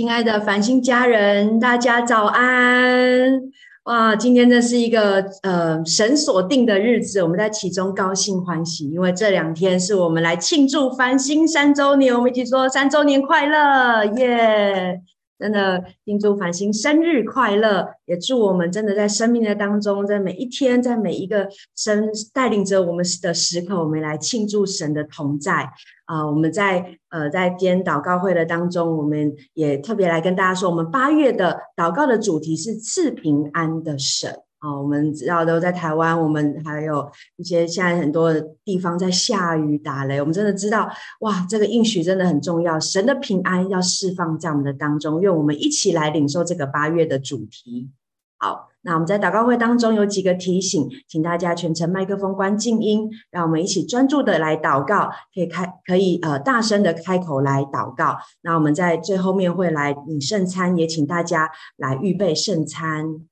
亲爱的繁星家人，大家早安！哇，今天这是一个呃神锁定的日子，我们在其中高兴欢喜，因为这两天是我们来庆祝繁星三周年，我们一起说三周年快乐，耶！真的，庆祝繁星生日快乐！也祝我们真的在生命的当中，在每一天，在每一个生带领着我们的时刻，我们来庆祝神的同在啊、我们在呃在今天祷告会的当中，我们也特别来跟大家说，我们八月的祷告的主题是赐平安的神。哦，我们知道都在台湾，我们还有一些现在很多地方在下雨打雷，我们真的知道，哇，这个应许真的很重要，神的平安要释放在我们的当中，愿我们一起来领受这个八月的主题。好，那我们在祷告会当中有几个提醒，请大家全程麦克风关静音，让我们一起专注的来祷告，可以开，可以呃大声的开口来祷告。那我们在最后面会来领圣餐，也请大家来预备圣餐。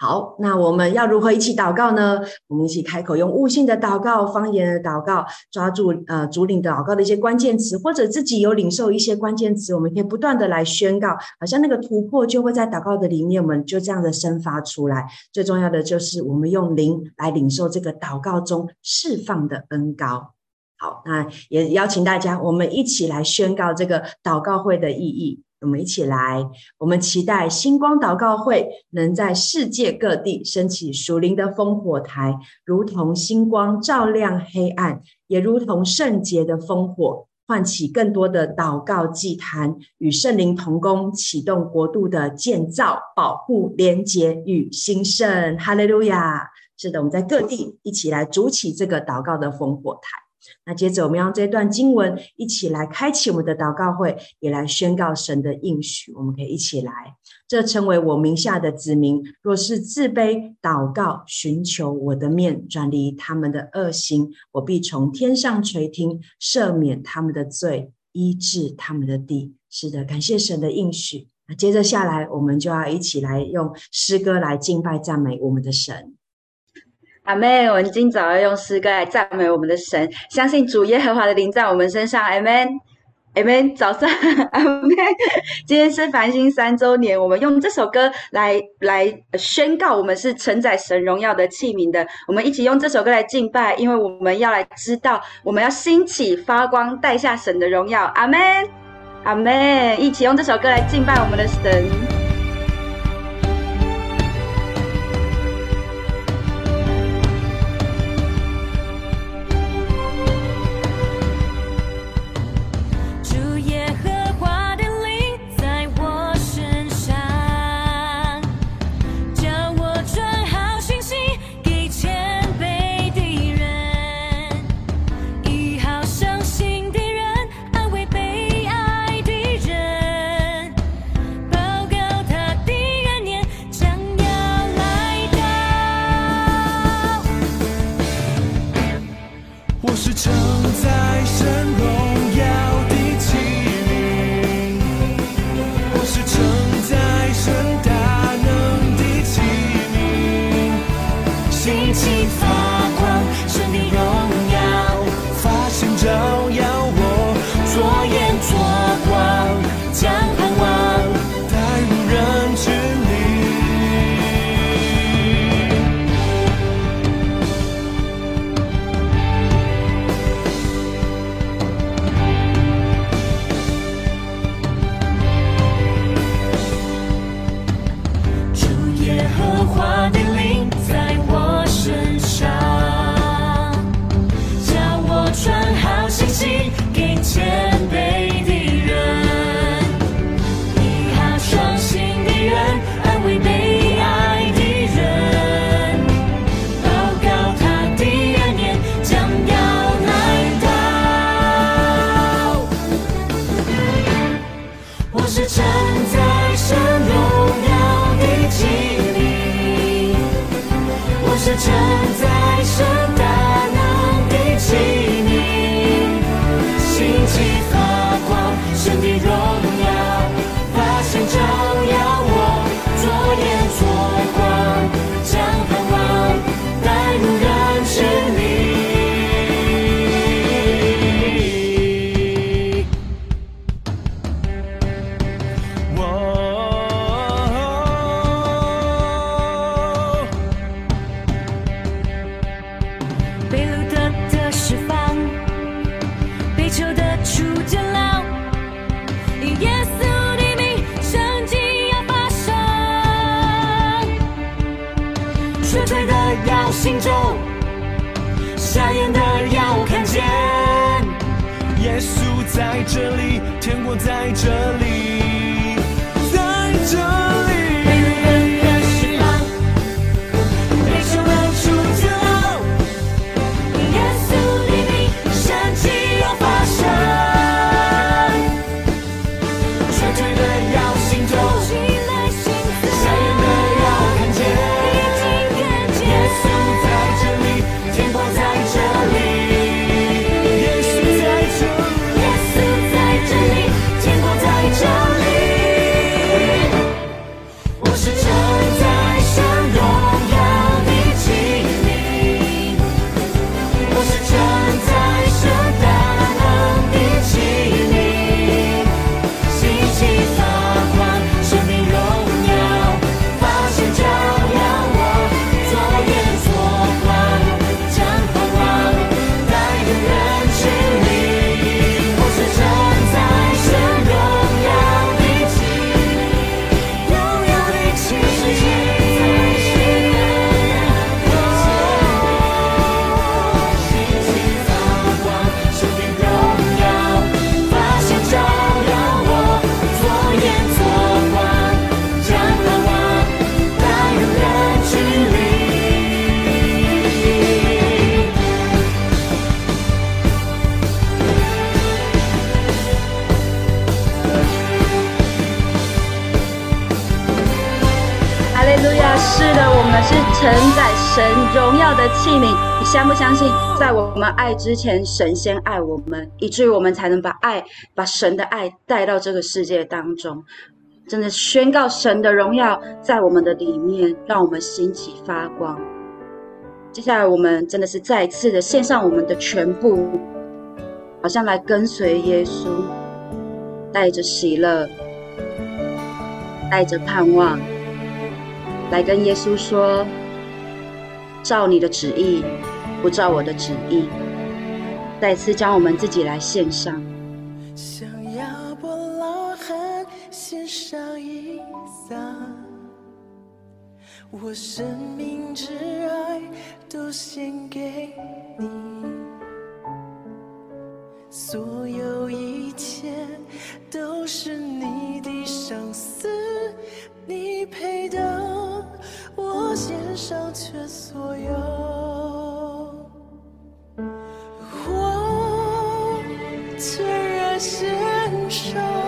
好，那我们要如何一起祷告呢？我们一起开口，用悟性的祷告、方言的祷告，抓住呃主领祷告的一些关键词，或者自己有领受一些关键词，我们可以不断的来宣告，好像那个突破就会在祷告的里面，我们就这样的生发出来。最重要的就是我们用灵来领受这个祷告中释放的恩膏。好，那也邀请大家，我们一起来宣告这个祷告会的意义。我们一起来，我们期待星光祷告会能在世界各地升起属灵的烽火台，如同星光照亮黑暗，也如同圣洁的烽火，唤起更多的祷告祭坛，与圣灵同工，启动国度的建造、保护、连结与兴盛。哈利路亚！是的，我们在各地一起来筑起这个祷告的烽火台。那接着，我们用这段经文一起来开启我们的祷告会，也来宣告神的应许。我们可以一起来，这称为我名下的子民，若是自卑祷告，寻求我的面，转离他们的恶行，我必从天上垂听，赦免他们的罪，医治他们的地。是的，感谢神的应许。那接着下来，我们就要一起来用诗歌来敬拜赞美我们的神。阿门！我们今早要用诗歌来赞美我们的神，相信主耶和华的灵在我们身上。阿门，阿门。早上，阿门。今天是繁星三周年，我们用这首歌来来宣告，我们是承载神荣耀的器皿的。我们一起用这首歌来敬拜，因为我们要来知道，我们要兴起发光，带下神的荣耀。阿门，阿门。一起用这首歌来敬拜我们的神。爱之前，神先爱我们，以至于我们才能把爱、把神的爱带到这个世界当中。真的宣告神的荣耀在我们的里面，让我们兴起发光。接下来，我们真的是再一次的献上我们的全部，好像来跟随耶稣，带着喜乐，带着盼望，来跟耶稣说。照你的旨意，不照我的旨意。再次将我们自己来献上。向亚伯拉罕献上一撒，我生命之爱都献给你，所有一切都是你的赏赐，你配得。我献上全所有，牵手。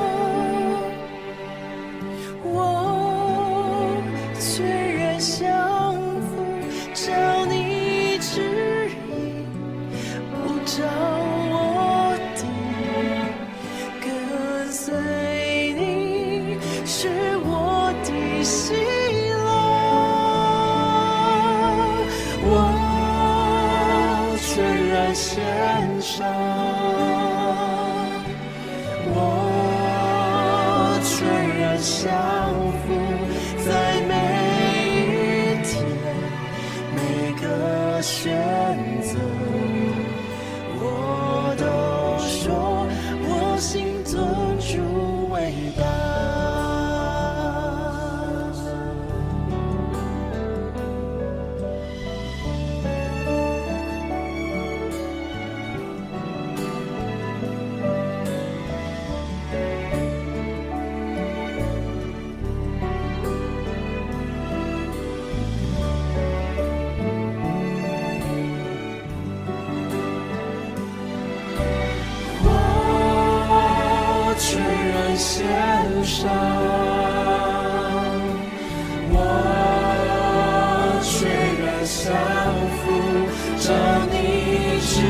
是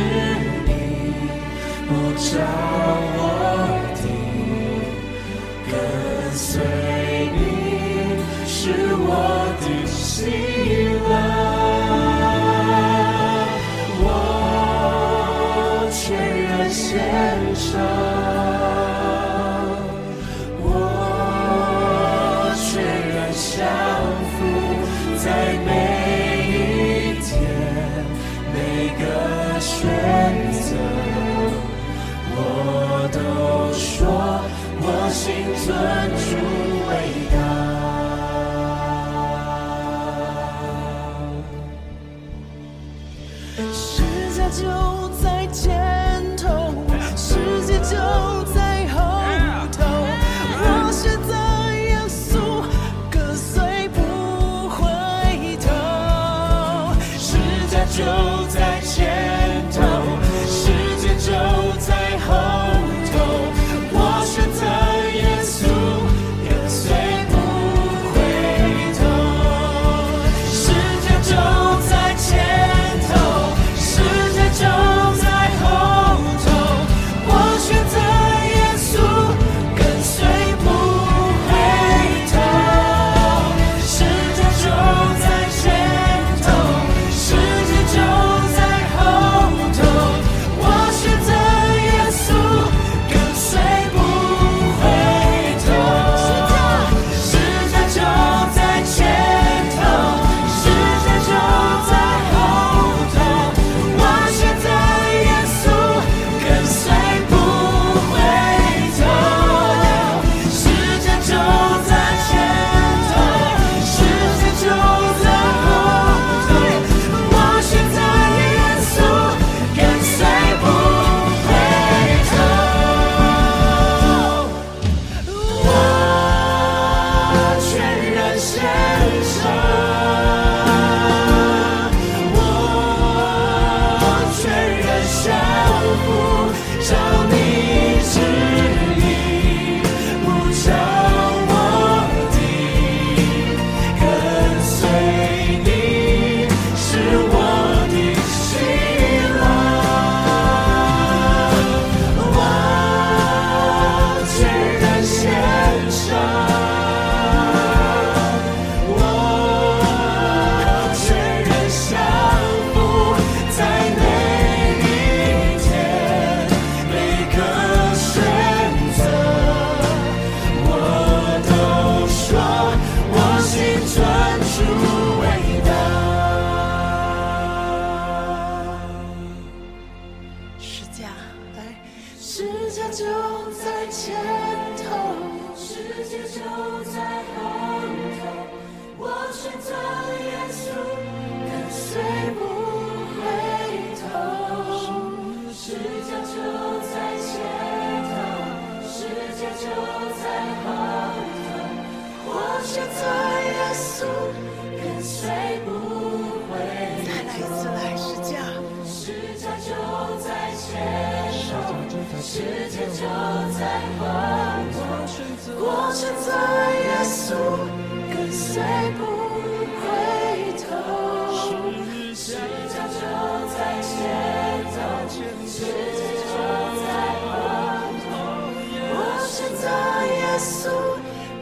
你莫叫我。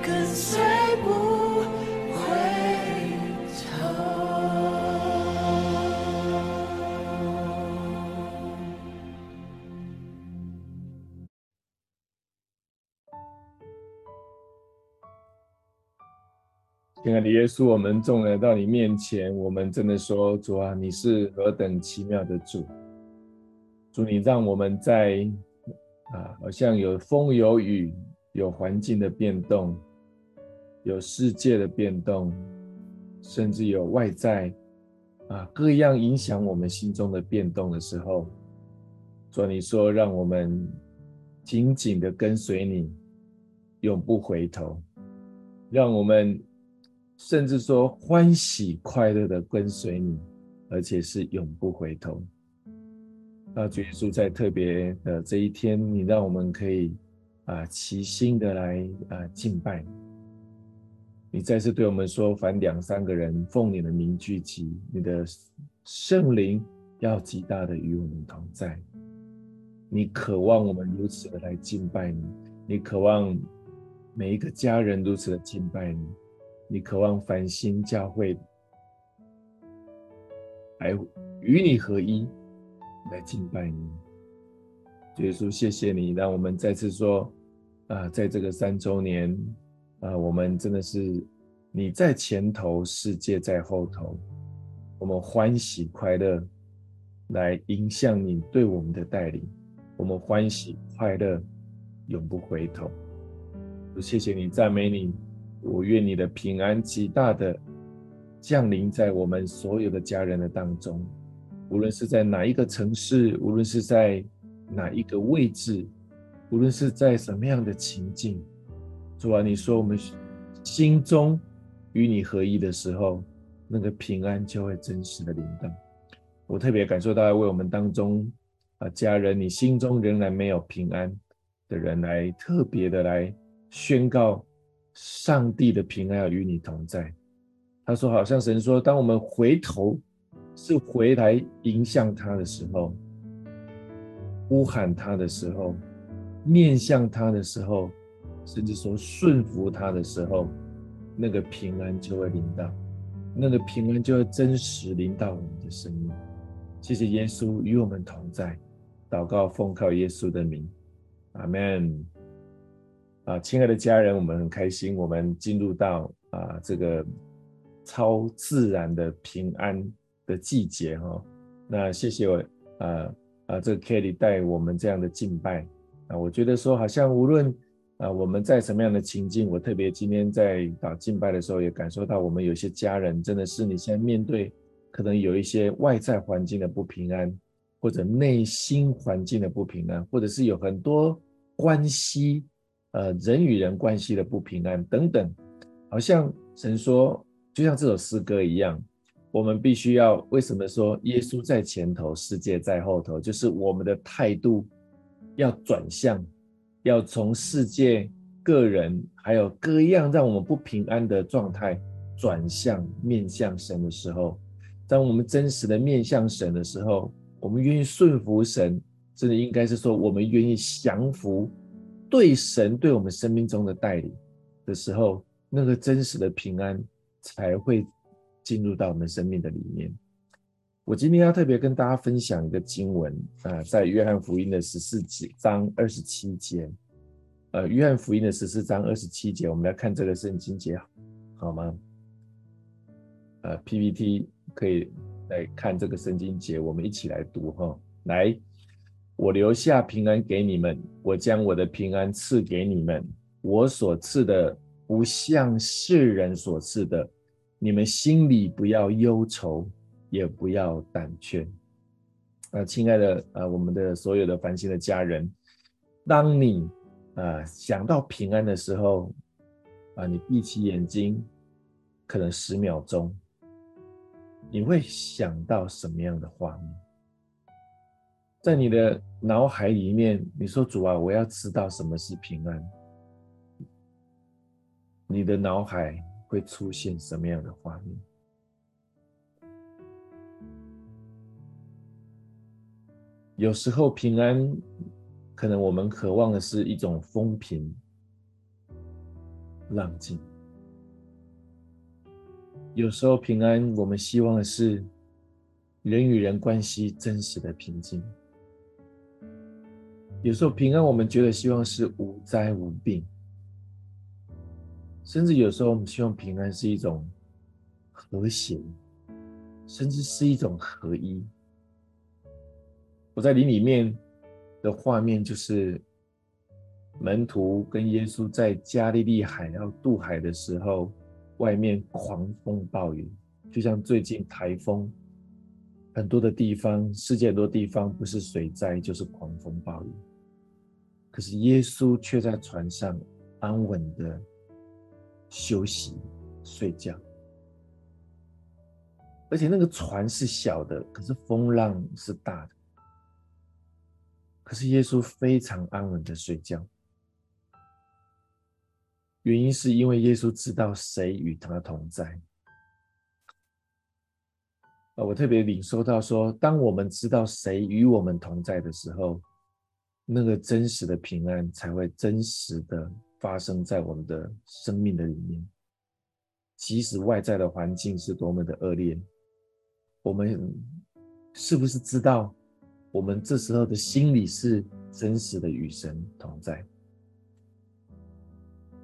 跟随不回头亲爱的耶稣，我们众人到你面前，我们真的说，主啊，你是何等奇妙的主！主，你让我们在啊，好像有风有雨，有环境的变动，有世界的变动，甚至有外在啊各样影响我们心中的变动的时候，主，你说让我们紧紧的跟随你，永不回头，让我们。甚至说欢喜快乐的跟随你，而且是永不回头。那主耶稣在特别的这一天，你让我们可以啊齐心的来啊敬拜你。你再次对我们说：凡两三个人奉你的名聚集，你的圣灵要极大的与我们同在。你渴望我们如此的来敬拜你，你渴望每一个家人如此的敬拜你。你渴望繁星教会来与你合一，来敬拜你。耶稣，谢谢你，让我们再次说啊，在这个三周年啊，我们真的是你在前头，世界在后头，我们欢喜快乐来迎向你对我们的带领，我们欢喜快乐，永不回头。谢谢你，赞美你。我愿你的平安极大的降临在我们所有的家人的当中，无论是在哪一个城市，无论是在哪一个位置，无论是在什么样的情境，主啊，你说我们心中与你合一的时候，那个平安就会真实的临到。我特别感受到为我们当中啊家人，你心中仍然没有平安的人，来特别的来宣告上帝的平安要与你同在。他说，好像神说，当我们回头是回来迎向他的时候，呼喊他的时候，面向他的时候，甚至说顺服他的时候，那个平安就会临到，那个平安就会真实临到我们的生命。谢谢耶稣与我们同在，祷告奉靠耶稣的名，阿门。啊，亲爱的家人，我们很开心，我们进入到啊这个超自然的平安的季节哈。那谢谢我啊啊这个 Kelly 带我们这样的敬拜啊，我觉得说好像无论啊我们在什么样的情境，我特别今天在打敬拜的时候也感受到，我们有些家人真的是你现在面对。可能有一些外在环境的不平安，或者内心环境的不平安，或者是有很多关系，呃，人与人关系的不平安等等。好像神说，就像这首诗歌一样，我们必须要，为什么说耶稣在前头，世界在后头？就是我们的态度要转向，要从世界、个人还有各样让我们不平安的状态，转向面向神的时候。当我们真实的面向神的时候，我们愿意顺服神，真的应该是说，我们愿意降服对神对我们生命中的带领的时候，那个真实的平安才会进入到我们生命的里面。我今天要特别跟大家分享一个经文啊，在约翰福音的十四章二十七节，呃，约翰福音的十四章二十七节，我们来看这个圣经节，好吗？呃，PPT。可以来看这个圣经节，我们一起来读哈。来，我留下平安给你们，我将我的平安赐给你们。我所赐的不像世人所赐的，你们心里不要忧愁，也不要胆怯。啊，亲爱的啊，我们的所有的繁星的家人，当你啊想到平安的时候，啊，你闭起眼睛，可能十秒钟。你会想到什么样的画面？在你的脑海里面，你说主啊，我要知道什么是平安。你的脑海会出现什么样的画面？有时候平安，可能我们渴望的是一种风平浪静。有时候平安，我们希望的是人与人关系真实的平静。有时候平安，我们觉得希望是无灾无病，甚至有时候我们希望平安是一种和谐，甚至是一种合一。我在灵里面的画面就是门徒跟耶稣在加利利海要渡海的时候。外面狂风暴雨，就像最近台风，很多的地方，世界很多地方不是水灾就是狂风暴雨。可是耶稣却在船上安稳的休息睡觉，而且那个船是小的，可是风浪是大的。可是耶稣非常安稳的睡觉。原因是因为耶稣知道谁与他同在。啊，我特别领受到说，当我们知道谁与我们同在的时候，那个真实的平安才会真实的发生在我们的生命的里面。即使外在的环境是多么的恶劣，我们是不是知道，我们这时候的心里是真实的与神同在？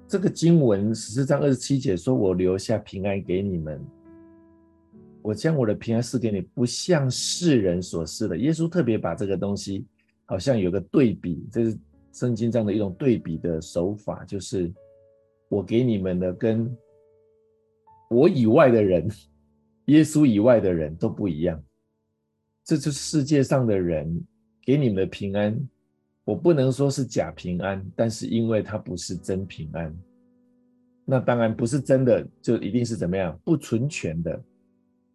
这个经文十四章二十七节说：“我留下平安给你们，我将我的平安赐给你，不像世人所赐的。”耶稣特别把这个东西，好像有个对比，这是圣经上的一种对比的手法，就是我给你们的，跟我以外的人，耶稣以外的人都不一样。这就是世界上的人给你们的平安。我不能说是假平安，但是因为它不是真平安，那当然不是真的，就一定是怎么样？不纯全的，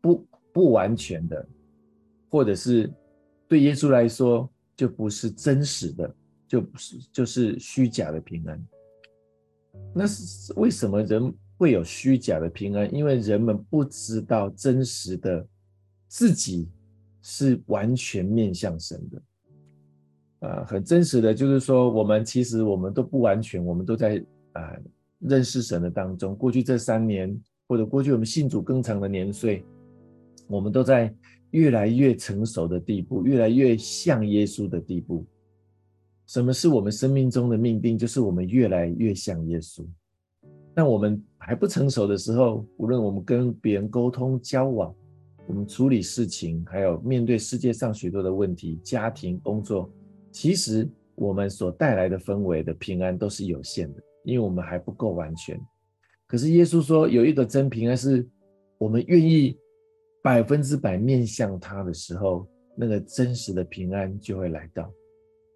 不不完全的，或者是对耶稣来说就不是真实的，就不是就是虚假的平安。那是为什么人会有虚假的平安？因为人们不知道真实的自己是完全面向神的。啊，很真实的就是说，我们其实我们都不完全，我们都在啊认识神的当中。过去这三年，或者过去我们信主更长的年岁，我们都在越来越成熟的地步，越来越像耶稣的地步。什么是我们生命中的命定？就是我们越来越像耶稣。那我们还不成熟的时候，无论我们跟别人沟通交往，我们处理事情，还有面对世界上许多的问题，家庭、工作。其实我们所带来的氛围的平安都是有限的，因为我们还不够完全。可是耶稣说有一个真平安，是我们愿意百分之百面向他的时候，那个真实的平安就会来到。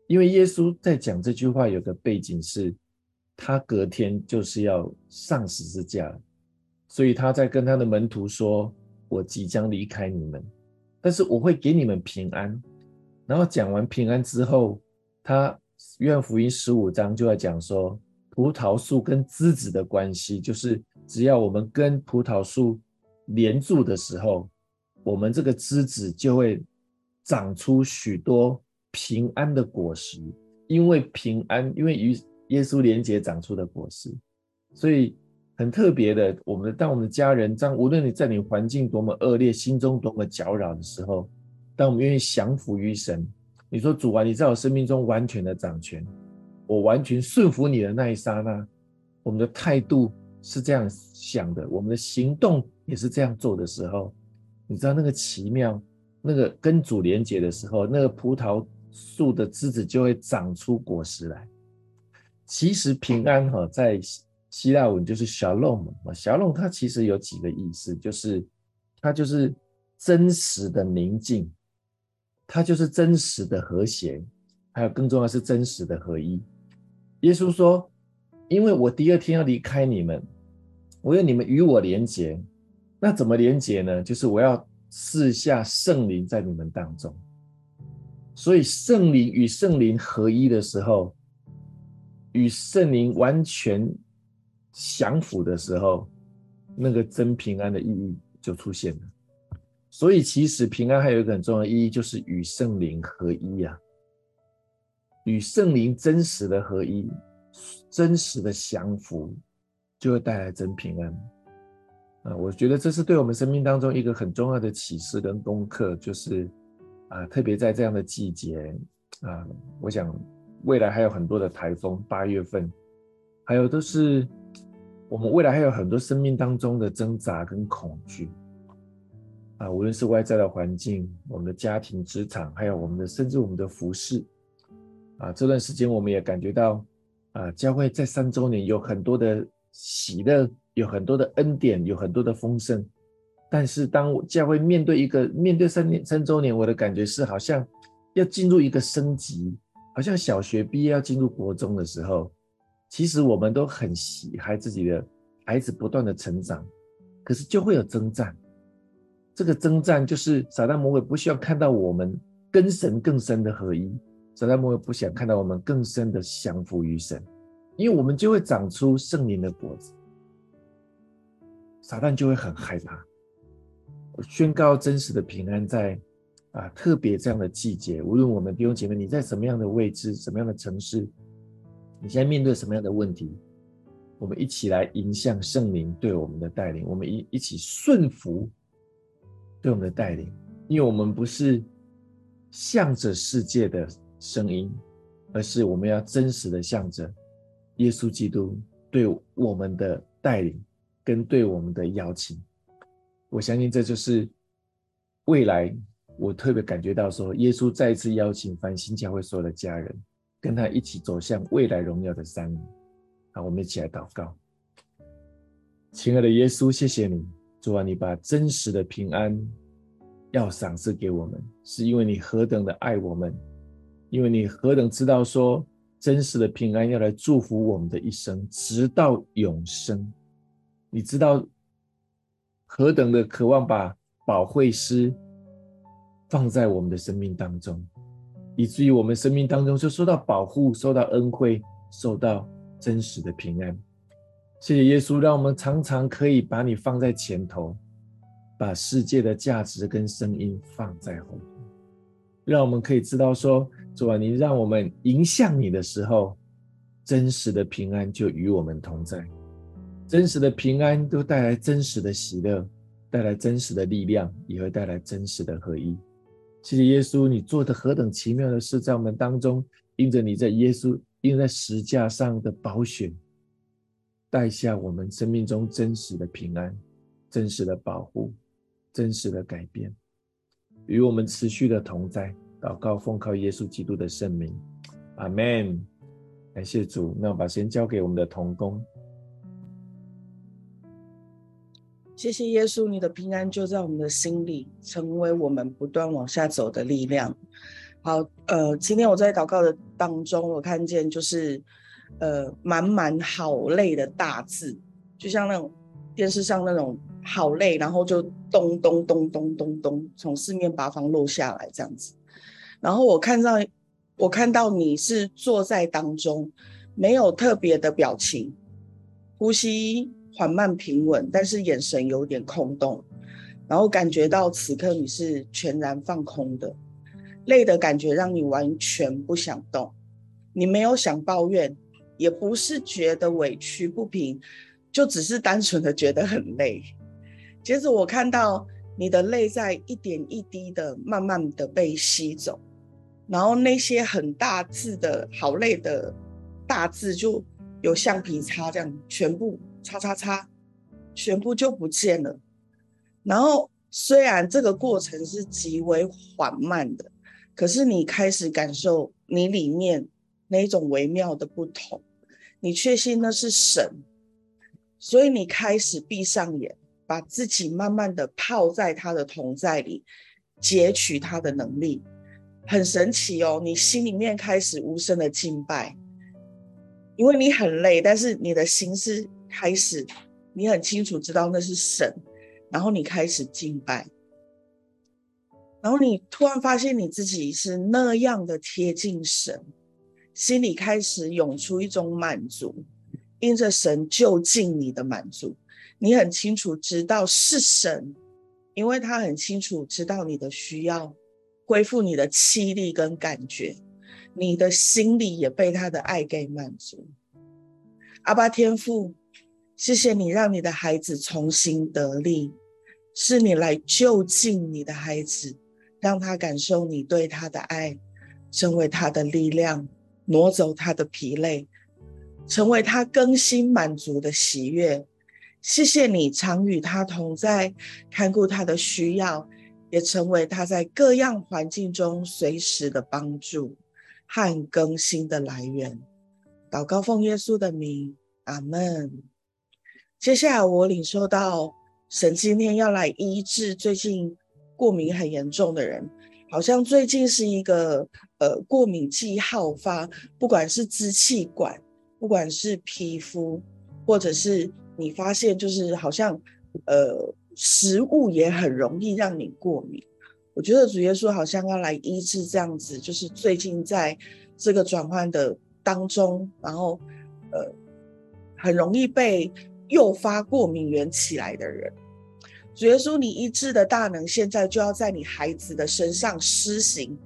因为耶稣在讲这句话有个背景是，他隔天就是要上十字架，所以他在跟他的门徒说：“我即将离开你们，但是我会给你们平安。”然后讲完平安之后，他约翰福音十五章就要讲说，葡萄树跟枝子的关系，就是只要我们跟葡萄树连住的时候，我们这个枝子就会长出许多平安的果实。因为平安，因为与耶稣连结长出的果实，所以很特别的，我们当我们的家人，当无论你在你环境多么恶劣，心中多么搅扰的时候。当我们愿意降服于神，你说主啊，你在我生命中完全的掌权，我完全顺服你的那一刹那，我们的态度是这样想的，我们的行动也是这样做的时候，你知道那个奇妙，那个跟主连结的时候，那个葡萄树的枝子就会长出果实来。其实平安哈，在希腊文就是 shalom 嘛，shalom 它其实有几个意思，就是它就是真实的宁静。它就是真实的和谐，还有更重要是真实的合一。耶稣说：“因为我第二天要离开你们，我要你们与我连结。那怎么连结呢？就是我要赐下圣灵在你们当中。所以圣灵与圣灵合一的时候，与圣灵完全降服的时候，那个真平安的意义就出现了。”所以，其实平安还有一个很重要的意义，就是与圣灵合一呀、啊，与圣灵真实的合一，真实的降服，就会带来真平安。啊，我觉得这是对我们生命当中一个很重要的启示跟功课，就是啊，特别在这样的季节啊，我想未来还有很多的台风，八月份，还有都是我们未来还有很多生命当中的挣扎跟恐惧。啊，无论是外在的环境，我们的家庭、职场，还有我们的甚至我们的服饰，啊，这段时间我们也感觉到，啊，教会在三周年有很多的喜乐，有很多的恩典，有很多的丰盛。但是当教会面对一个面对三年三周年，我的感觉是好像要进入一个升级，好像小学毕业要进入国中的时候，其实我们都很喜爱自己的孩子不断的成长，可是就会有征战。这个征战就是撒旦魔鬼不需要看到我们跟神更深的合一，撒旦魔鬼不想看到我们更深的降服于神，因为我们就会长出圣灵的果子，撒旦就会很害怕。宣告真实的平安在啊，特别这样的季节，无论我们弟兄姐妹你在什么样的位置、什么样的城市，你现在面对什么样的问题，我们一起来迎向圣灵对我们的带领，我们一一起顺服。对我们的带领，因为我们不是向着世界的声音，而是我们要真实的向着耶稣基督对我们的带领跟对我们的邀请。我相信这就是未来，我特别感觉到说，耶稣再一次邀请繁星教会所有的家人，跟他一起走向未来荣耀的山啊。我们一起来祷告，亲爱的耶稣，谢谢你。主啊，你把真实的平安要赏赐给我们，是因为你何等的爱我们，因为你何等知道说真实的平安要来祝福我们的一生，直到永生。你知道何等的渴望把保惠师放在我们的生命当中，以至于我们生命当中就受到保护、受到恩惠、受到真实的平安。谢谢耶稣，让我们常常可以把你放在前头，把世界的价值跟声音放在后头，让我们可以知道说，主啊，你让我们迎向你的时候，真实的平安就与我们同在，真实的平安都带来真实的喜乐，带来真实的力量，也会带来真实的合一。谢谢耶稣，你做的何等奇妙的事，在我们当中，因着你在耶稣，因在十架上的宝血。带下我们生命中真实的平安、真实的保护、真实的改变，与我们持续的同在。祷告奉靠耶稣基督的圣名，阿门。感谢主，那我把时间交给我们的童工。谢谢耶稣，你的平安就在我们的心里，成为我们不断往下走的力量。好，呃，今天我在祷告的当中，我看见就是。呃，满满好累的大字，就像那种电视上那种好累，然后就咚咚咚咚咚咚从四面八方落下来这样子。然后我看到，我看到你是坐在当中，没有特别的表情，呼吸缓慢平稳，但是眼神有点空洞，然后感觉到此刻你是全然放空的，累的感觉让你完全不想动，你没有想抱怨。也不是觉得委屈不平，就只是单纯的觉得很累。接着我看到你的泪在一点一滴的慢慢的被吸走，然后那些很大字的好累的大字就有橡皮擦这样全部叉叉叉，全部就不见了。然后虽然这个过程是极为缓慢的，可是你开始感受你里面。那一种微妙的不同，你确信那是神，所以你开始闭上眼，把自己慢慢的泡在他的同在里，截取他的能力，很神奇哦。你心里面开始无声的敬拜，因为你很累，但是你的心是开始，你很清楚知道那是神，然后你开始敬拜，然后你突然发现你自己是那样的贴近神。心里开始涌出一种满足，因着神就近你的满足，你很清楚知道是神，因为他很清楚知道你的需要，恢复你的气力跟感觉，你的心里也被他的爱给满足。阿爸天父，谢谢你让你的孩子重新得力，是你来就近你的孩子，让他感受你对他的爱，成为他的力量。挪走他的疲累，成为他更新满足的喜悦。谢谢你常与他同在，看顾他的需要，也成为他在各样环境中随时的帮助和更新的来源。祷告奉耶稣的名，阿门。接下来我领受到神今天要来医治最近过敏很严重的人。好像最近是一个呃过敏季好发，不管是支气管，不管是皮肤，或者是你发现就是好像呃食物也很容易让你过敏。我觉得主耶稣好像要来医治这样子，就是最近在这个转换的当中，然后呃很容易被诱发过敏源起来的人。主耶稣，你医治的大能现在就要在你孩子的身上施行，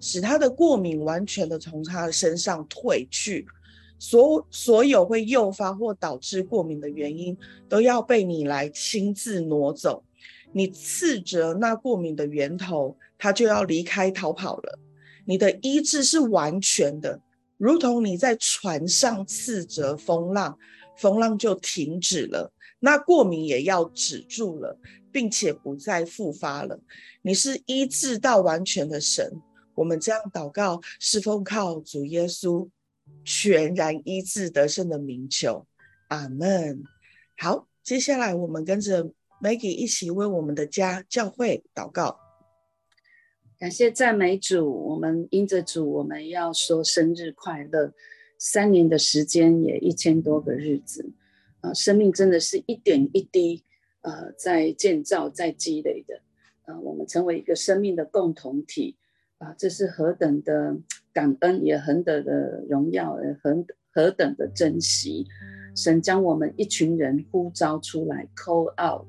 使他的过敏完全的从他的身上退去，所所有会诱发或导致过敏的原因都要被你来亲自挪走。你斥责那过敏的源头，他就要离开逃跑了。你的医治是完全的，如同你在船上斥责风浪，风浪就停止了。那过敏也要止住了，并且不再复发了。你是医治到完全的神，我们这样祷告，是奉靠主耶稣全然医治得胜的名求，阿门。好，接下来我们跟着 Maggie 一起为我们的家教会祷告。感谢赞美主，我们因着主，我们要说生日快乐。三年的时间，也一千多个日子。啊生命真的是一点一滴，呃，在建造、在积累的。呃，我们成为一个生命的共同体啊，这是何等的感恩，也何等的荣耀，也何何等的珍惜。神将我们一群人呼召出来，call out，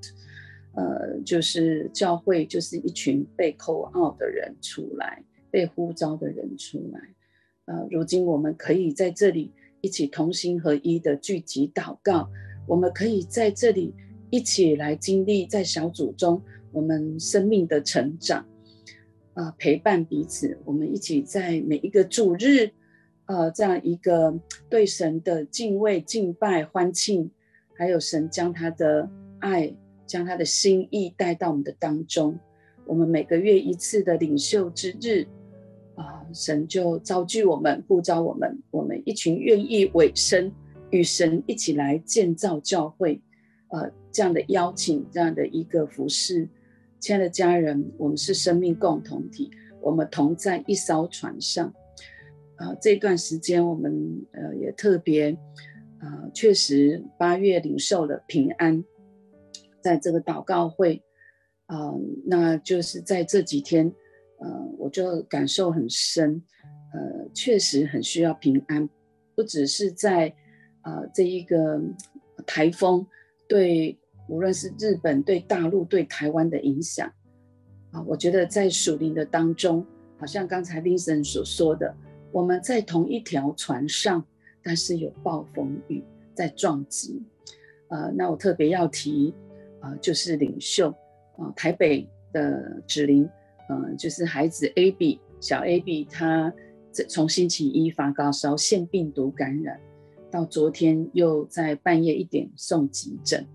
呃，就是教会就是一群被 call out 的人出来，被呼召的人出来。呃，如今我们可以在这里一起同心合一的聚集祷告，我们可以在这里一起来经历在小组中我们生命的成长，啊、陪伴彼此，我们一起在每一个主日。呃，这样一个对神的敬畏、敬拜、欢庆，还有神将他的爱、将他的心意带到我们的当中。我们每个月一次的领袖之日，神就召聚我们，呼召我们，我们一群愿意委身与神一起来建造教会，呃，这样的邀请，这样的一个服饰。亲爱的家人，我们是生命共同体，我们同在一艘船上。啊、这段时间我们呃也特别，呃，确实八月领受了平安，在这个祷告会，啊、那就是在这几天，呃，我就感受很深，呃，确实很需要平安，不只是在、呃、这一个台风对无论是日本对大陆对台湾的影响，啊、我觉得在属灵的当中，好像刚才 Vincent 所说的。我们在同一条船上，但是有暴风雨在撞击。呃，那我特别要提，呃，就是领袖，啊、台北的子灵，呃，就是孩子 AB 小 AB，他从星期一发高烧，腺病毒感染，到昨天又在半夜一点送急诊，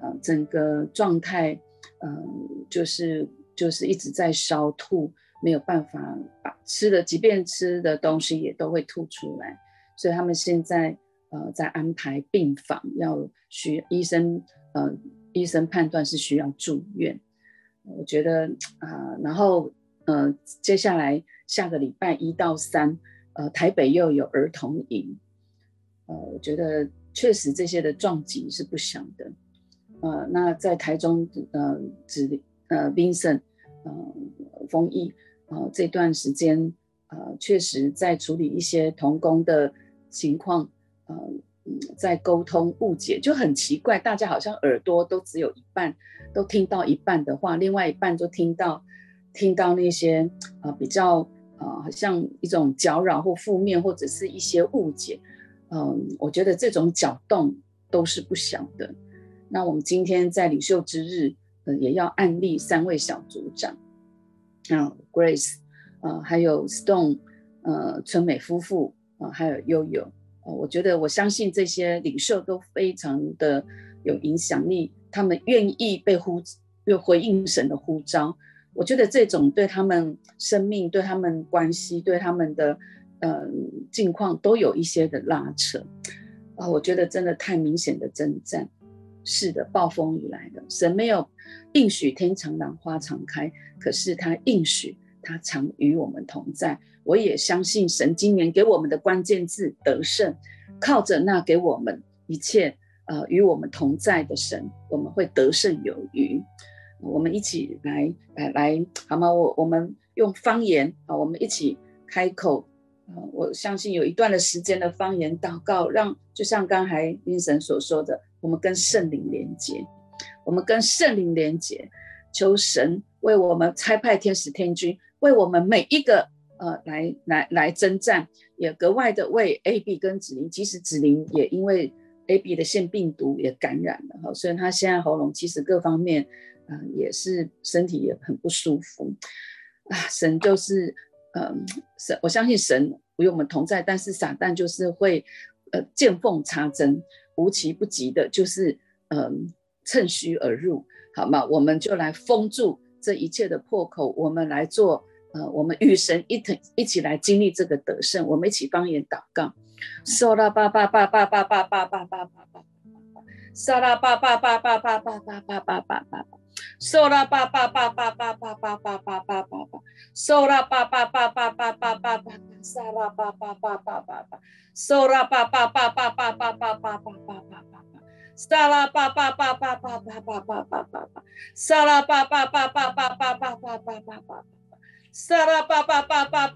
呃，整个状态，嗯、呃，就是就是一直在烧吐。没有办法把吃的，即便吃的东西也都会吐出来，所以他们现在呃在安排病房，要需医生呃医生判断是需要住院。我觉得啊、然后呃接下来下个礼拜一到三呃台北又有儿童营，呃我觉得确实这些的撞击是不小的。呃那在台中呃指呃 Vincent 呃丰毅。呃，这段时间，呃，确实在处理一些童工的情况，呃，在沟通误解就很奇怪，大家好像耳朵都只有一半，都听到一半的话，另外一半就听到听到那些呃比较呃好像一种搅扰或负面或者是一些误解，嗯、我觉得这种搅动都是不小的。那我们今天在领袖之日，呃，也要案例三位小组长。啊、Grace，呃，还有 Stone，呃，春美夫妇，啊、呃，还有悠悠，我觉得我相信这些领袖都非常的有影响力，他们愿意被呼，又回应神的呼召，我觉得这种对他们生命、对他们关系、对他们的呃境况都有一些的拉扯，啊、我觉得真的太明显的征战。是的，暴风雨来了，神没有应许天长廊花常开，可是他应许他常与我们同在。我也相信神今年给我们的关键字得胜，靠着那给我们一切呃与我们同在的神，我们会得胜有余。我们一起来来来，好吗？我我们用方言啊，我们一起开口。我相信有一段的时间的方言祷告，让就像刚才 Vincent 所说的。我们跟圣灵连接，我们跟圣灵连接，求神为我们差派天使天军，为我们每一个呃来来来征战，也格外的为 AB 跟子玲，即使子玲也因为 AB 的腺病毒也感染了哈，所以他现在喉咙其实各方面嗯、也是身体也很不舒服啊。神就是嗯神、我相信神与我们同在，但是撒旦就是会呃见缝插针。无奇不及的，就是嗯，趁虚而入，好吗？我们就来封住这一切的破口，我们来做，呃，我们与神一同一起来经历这个得胜，我们一起方言祷告。沙拉巴巴巴巴巴巴巴巴巴巴巴，沙拉巴巴巴巴巴巴巴巴巴巴巴，沙拉巴巴巴巴巴巴巴巴巴巴巴，沙拉巴巴巴巴巴巴巴巴，沙拉巴巴巴巴巴巴。嗖啦吧吧吧吧吧吧吧吧吧吧吧吧，沙拉巴巴巴巴巴巴巴巴巴巴巴，沙拉巴巴巴巴巴巴巴巴巴巴巴，沙拉巴巴巴巴 So pa pa pa pa pa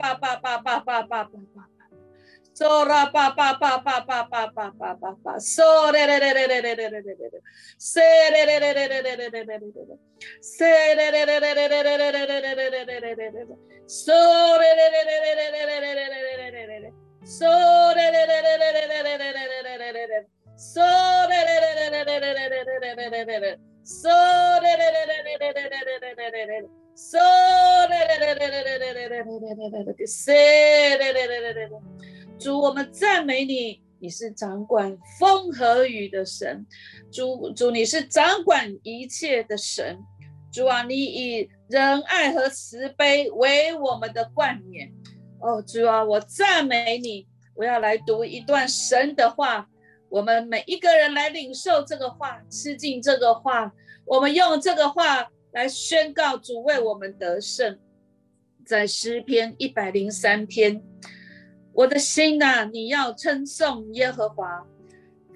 pa pa pa pa pa. So re re re re re re re re. Re re re re re re re re re re re re. So re re re re re re re re re re. So re re re re re re re re re re. So re re re re re re re re re re. So re re re re re re re re re re. so，主，我们赞美你，你是掌管风和雨的神。主，主你是掌管一切的神。主啊，你以仁爱和慈悲为我们的冠冕。哦，主啊，我赞美你！我要来读一段神的话，我们每一个人来领受这个话，吃进这个话，我们用这个话来宣告主为我们得胜。在诗篇一百零三篇，我的心呐、你要称颂耶和华，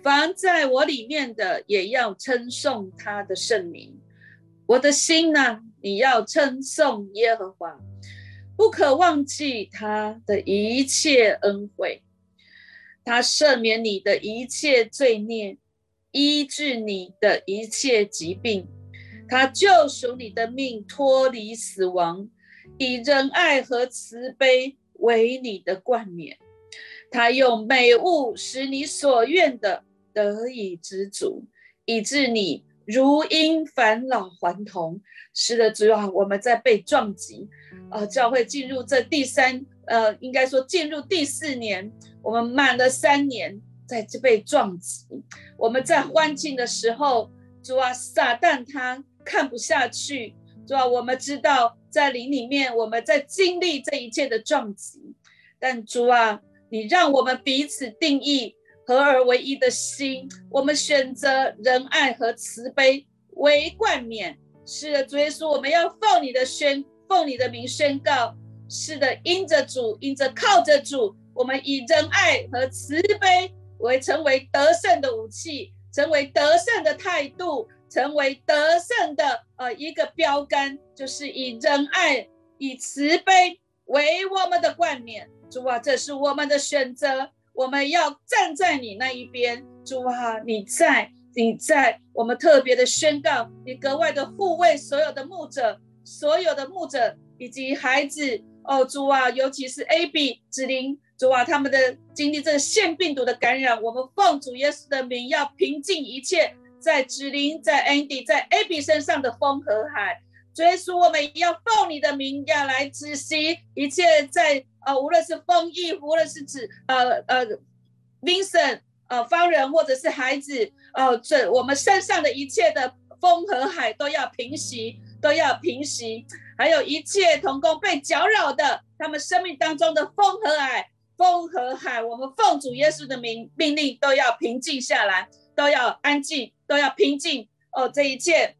凡在我里面的也要称颂他的圣名。我的心呐、你要称颂耶和华。不可忘记他的一切恩惠，他赦免你的一切罪孽，医治你的一切疾病，他救赎你的命脱离死亡，以仁爱和慈悲为你的冠冕，他用美物使你所愿的得以知足，以致你如因返老还童。是的，主啊，我们在被撞击，呃，教会进入这第三，呃，应该说进入第四年，我们满了三年，在这被撞击。我们在欢庆的时候，主啊，撒旦他看不下去，主啊，我们知道在灵里面，我们在经历这一切的撞击，但主啊，你让我们彼此定义合而为一的心，我们选择仁爱和慈悲为冠冕。是的，主耶稣，我们要奉你的宣，奉你的名宣告。是的，因着主，因着靠着主，我们以仁爱和慈悲为成为得胜的武器，成为得胜的态度，成为得胜的呃一个标杆，就是以仁爱、以慈悲为我们的冠冕。主啊，这是我们的选择，我们要站在你那一边。主啊，你在。你在我们特别的宣告，你格外的护卫所有的牧者，所有的牧者以及孩子哦，主啊，尤其是 AB 子琳，主啊，他们的经历这个腺病毒的感染，我们奉主耶稣的名，要平静一切在子琳、在 Andy、在 Abby 身上的风和海。主耶稣，我们要奉你的名，要来止息一切在呃，无论是风疫，无论是指呃呃 Vincent。呃，方人或者是孩子，呃，这我们身上的一切的风和海都要平息，都要平息，还有一切同工被搅扰的，他们生命当中的风和海，风和海，我们奉主耶稣的名命令都要平静下来，都要安静，都要平静。哦，这一切，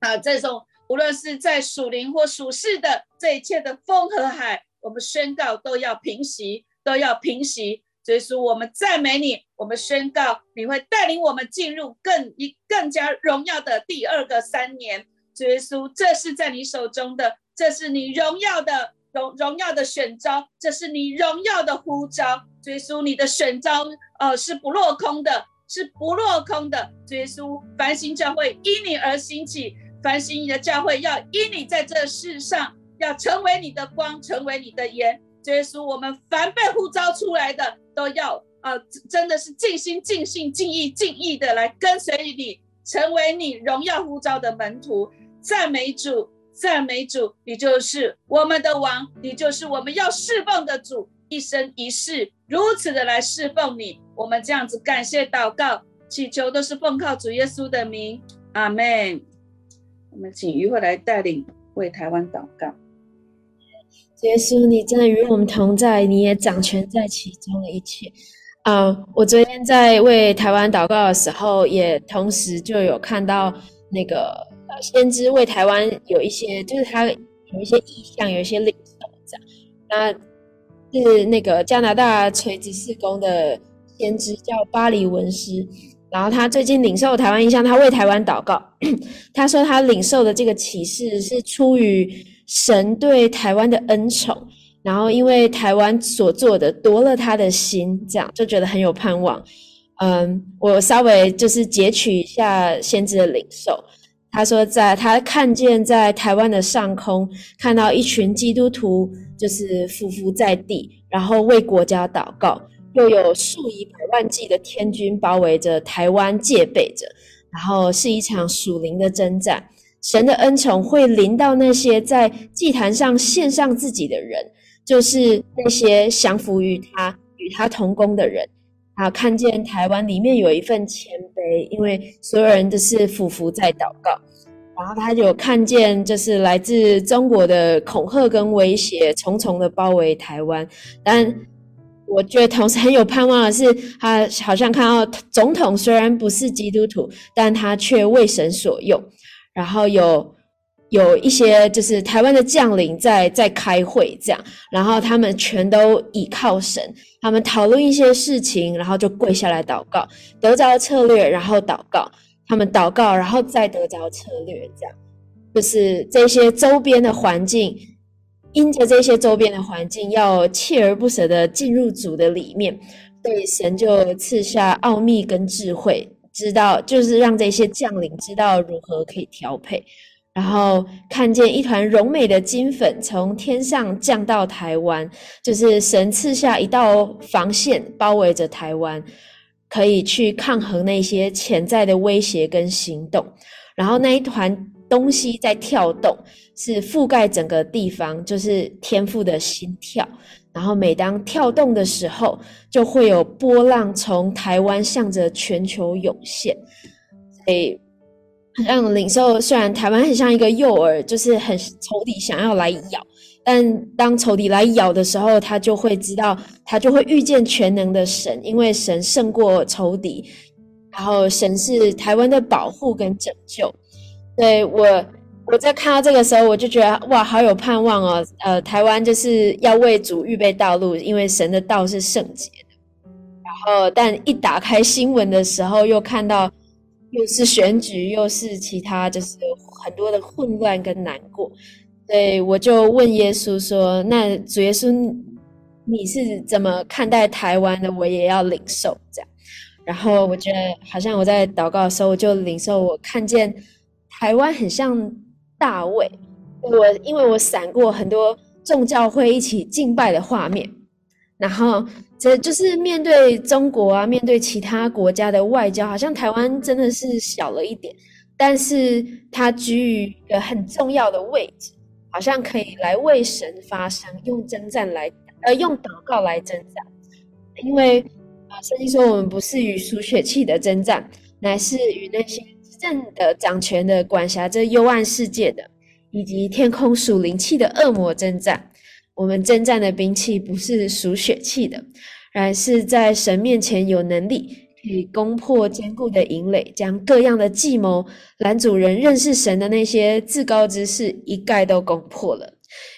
啊、这种无论是在属灵或属世的这一切的风和海，我们宣告都要平息，都要平息。所以说，我们赞美你，我们宣告你会带领我们进入更一更加荣耀的第二个三年。耶稣，这是在你手中的，这是你荣耀的荣荣耀的选召，这是你荣耀的呼召。耶稣，你的选召呃是不落空的，是不落空的。耶稣，繁星教会因你而兴起，繁星的教会要因你在这世上要成为你的光，成为你的盐。耶稣，我们凡被呼召出来的。都要啊、真的是尽心、尽性、尽意、尽意的来跟随你，成为你荣耀呼召的门徒。赞美主，赞美主，你就是我们的王，你就是我们要侍奉的主，一生一世如此的来侍奉你。我们这样子感谢祷告，祈求都是奉靠主耶稣的名，阿门。我们请于慧来带领为台湾祷告。耶稣，你真的与我们同在，你也掌权在其中的一切。啊、我昨天在为台湾祷告的时候，也同时就有看到那个先知为台湾有一些，就是他有一些意向，有一些领受这样。那是那个加拿大垂直事工的先知叫巴黎文斯，然后他最近领受台湾印象，他为台湾祷告。他说他领受的这个启示是出于神对台湾的恩宠，然后因为台湾所做的夺了他的心，这样就觉得很有盼望。嗯，我稍微就是截取一下先知的领受。他说在，他看见在台湾的上空，看到一群基督徒就是匍匐在地，然后为国家祷告。又有数以百万计的天军包围着台湾，戒备着，然后是一场属灵的征战。神的恩宠会临到那些在祭坛上献上自己的人，就是那些降服于他、与他同工的人。啊，看见台湾里面有一份谦卑，因为所有人都是俯伏在祷告。然后他有看见，就是来自中国的恐吓跟威胁，重重的包围台湾，但。我觉得同时很有盼望的是，他好像看到总统虽然不是基督徒，但他却为神所用。然后有有一些就是台湾的将领在在开会这样，然后他们全都倚靠神，他们讨论一些事情，然后就跪下来祷告，得着策略，然后祷告，他们祷告，然后再得着策略，这样就是这些周边的环境。因着这些周边的环境，要锲而不舍地进入主的里面，所以神就赐下奥秘跟智慧，知道就是让这些将领知道如何可以调配，然后看见一团柔美的金粉从天上降到台湾，就是神赐下一道防线，包围着台湾，可以去抗衡那些潜在的威胁跟行动，然后那一团。东西在跳动，是覆盖整个地方，就是天父的心跳。然后每当跳动的时候，就会有波浪从台湾向着全球涌现。所以让领受，虽然台湾很像一个诱饵，就是很仇敌想要来咬，但当仇敌来咬的时候，他就会知道，他就会遇见全能的神，因为神胜过仇敌，然后神是台湾的保护跟拯救。对我，我在看到这个时候，我就觉得哇，好有盼望哦。呃，台湾就是要为主预备道路，因为神的道是圣洁的。然后，但一打开新闻的时候，又看到又是选举，又是其他，就是很多的混乱跟难过。所以我就问耶稣说：“那主耶稣，你是怎么看待台湾的？我也要领受这样。”然后我觉得好像我在祷告的时候，我就领受，我看见。台湾很像大卫，我因为我闪过很多众教会一起敬拜的画面，然后这就是面对中国啊，面对其他国家的外交，好像台湾真的是小了一点，但是它居于一个很重要的位置，好像可以来为神发声，用征战来，呃，用祷告来征战，因为啊，圣经说我们不是与属血气的征战，乃是与那些。正的掌权的管辖着幽暗世界的，以及天空属灵气的恶魔征战。我们征战的兵器不是属血气的，而是在神面前有能力，可以攻破坚固的营垒，将各样的计谋拦阻人认识神的那些自高之事一概都攻破了，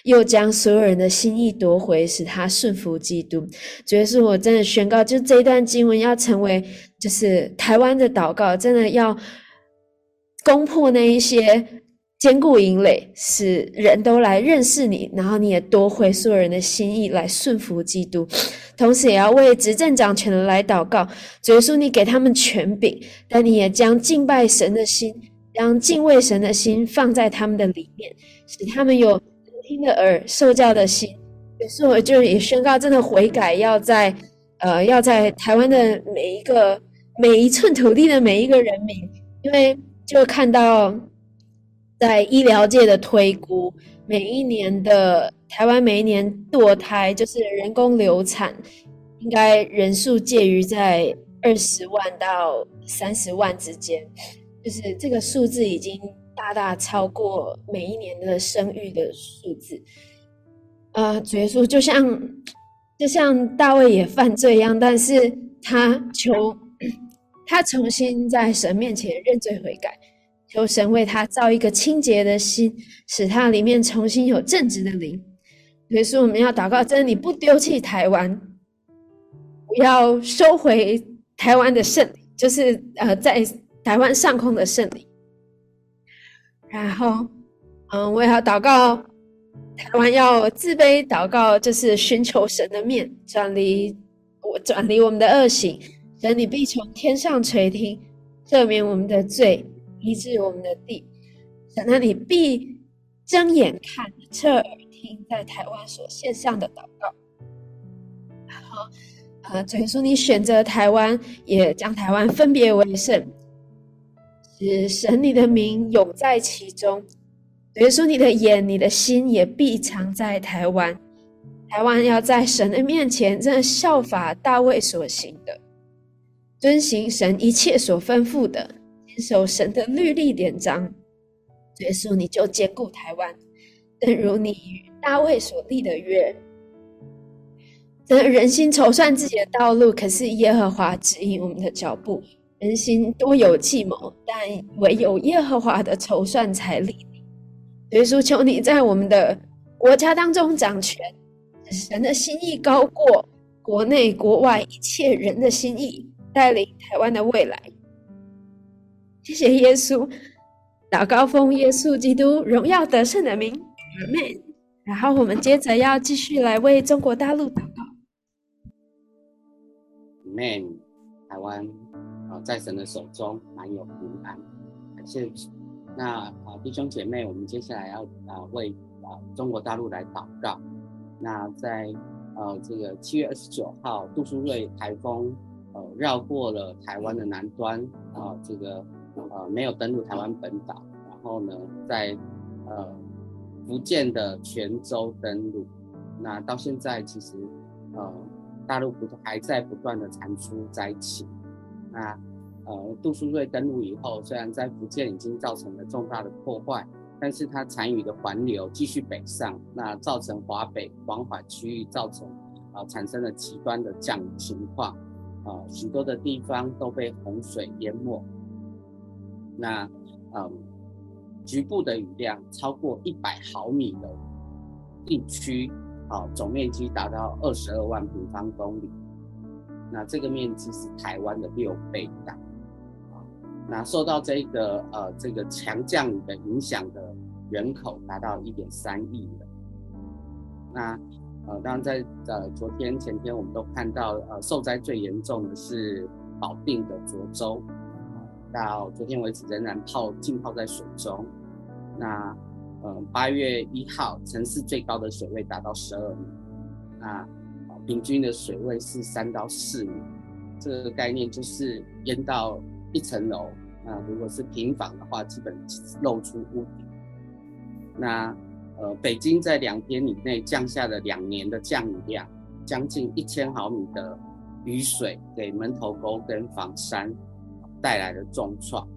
又将所有人的心意夺回，使他顺服基督。主耶稣，我真的宣告，就这一段经文要成为，就是台湾的祷告，真的要。攻破那一些坚固营垒，使人都来认识你，然后你也夺回所有人的心意，来顺服基督。同时，也要为执政掌权的来祷告。主耶稣，你给他们权柄，但你也将敬拜神的心，将敬畏神的心放在他们的里面，使他们有听的耳、受教的心。于是，我就也宣告，真的悔改，要在呃，要在台湾的每一个每一寸土地的每一个人民，因为。就看到，在医疗界的推估，每一年的台湾每一年堕胎就是人工流产，应该人数介于在二十万到三十万之间，就是这个数字已经大大超过每一年的生育的数字。呃，主耶稣就像就像大卫也犯罪一样，但是他求。他重新在神面前认罪悔改，求神为他造一个清洁的心，使他里面重新有正直的灵。所以说，我们要祷告，真的，你不丢弃台湾，不要收回台湾的圣灵，就是呃在台湾上空的圣灵。然后，嗯，我也要祷告，台湾要自卑祷告，就是寻求神的面，转离我转离我们的恶行，神你必从天上垂听，赦免我们的罪，医治我们的地，神那你必睁眼看，侧耳听，在台湾所献上的祷告。然后，呃，主耶稣你选择台湾，也将台湾分别为圣。使神你的名永在其中，耶稣你的眼、你的心也必常在台湾。台湾要在神的面前，真的效法大卫所行的，遵行神一切所吩咐的，坚守神的律例典章。耶稣你就坚固台湾，正如你与大卫所立的约。真的人心筹算自己的道路，可是耶和华指引我们的脚步。人心多有计谋，但唯有耶和华的筹算才立定。耶稣，求你在我们的国家当中掌权，神的心意高过国内国外一切人的心意，带领台湾的未来。谢谢耶稣，祷告奉耶稣基督荣耀得胜的名，阿门。然后我们接着要继续来为中国大陆祷告，阿门。台湾啊。在神的手中满有平安，感谢主。那啊，弟兄姐妹，我们接下来要啊为啊中国大陆来祷告。那在呃这个七月二十九号，杜苏芮台风呃绕过了台湾的南端啊，这个呃没有登陆台湾本岛，然后呢在呃福建的泉州登陆。那到现在其实呃大陆不还在不断的产出灾情。那呃，杜苏芮登陆以后，虽然在福建已经造成了重大的破坏，但是它残余的环流继续北上，那造成华北、黄淮区域造成啊、呃、产生了极端的降雨情况，啊、呃，许多的地方都被洪水淹没。那嗯、局部的雨量超过一百毫米的地区，啊、总面积达到二十二万平方公里。那这个面积是台湾的六倍大，啊，那受到这个呃这个强降雨的影响的人口达到一点三亿人。那呃，当然在呃昨天前天我们都看到呃受灾最严重的是保定的涿州，到昨天为止仍然泡浸泡在水中。那呃八月一号城市最高的水位达到十二米。那平均的水位是三到四米，这个概念就是淹到一层楼。那如果是平房的话，基本露出屋顶。那呃，北京在两天以内降下了两年的降雨量，将近一千毫米的雨水，给门头沟跟房山带来的重创。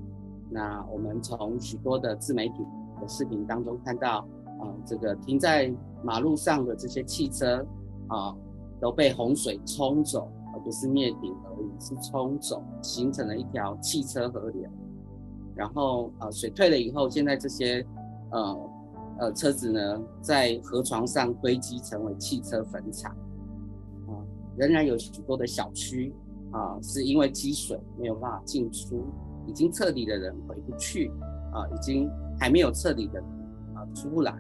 那我们从许多的自媒体的视频当中看到，啊、这个停在马路上的这些汽车，啊、都被洪水冲走，而不是灭顶而已，是冲走，形成了一条汽车河流。然后，呃，水退了以后，现在这些，呃，呃，车子呢，在河床上堆积，成为汽车坟场。啊、仍然有许多的小区，啊、是因为积水没有办法进出，已经彻底的人回不去，啊、已经还没有彻底的啊、出不来。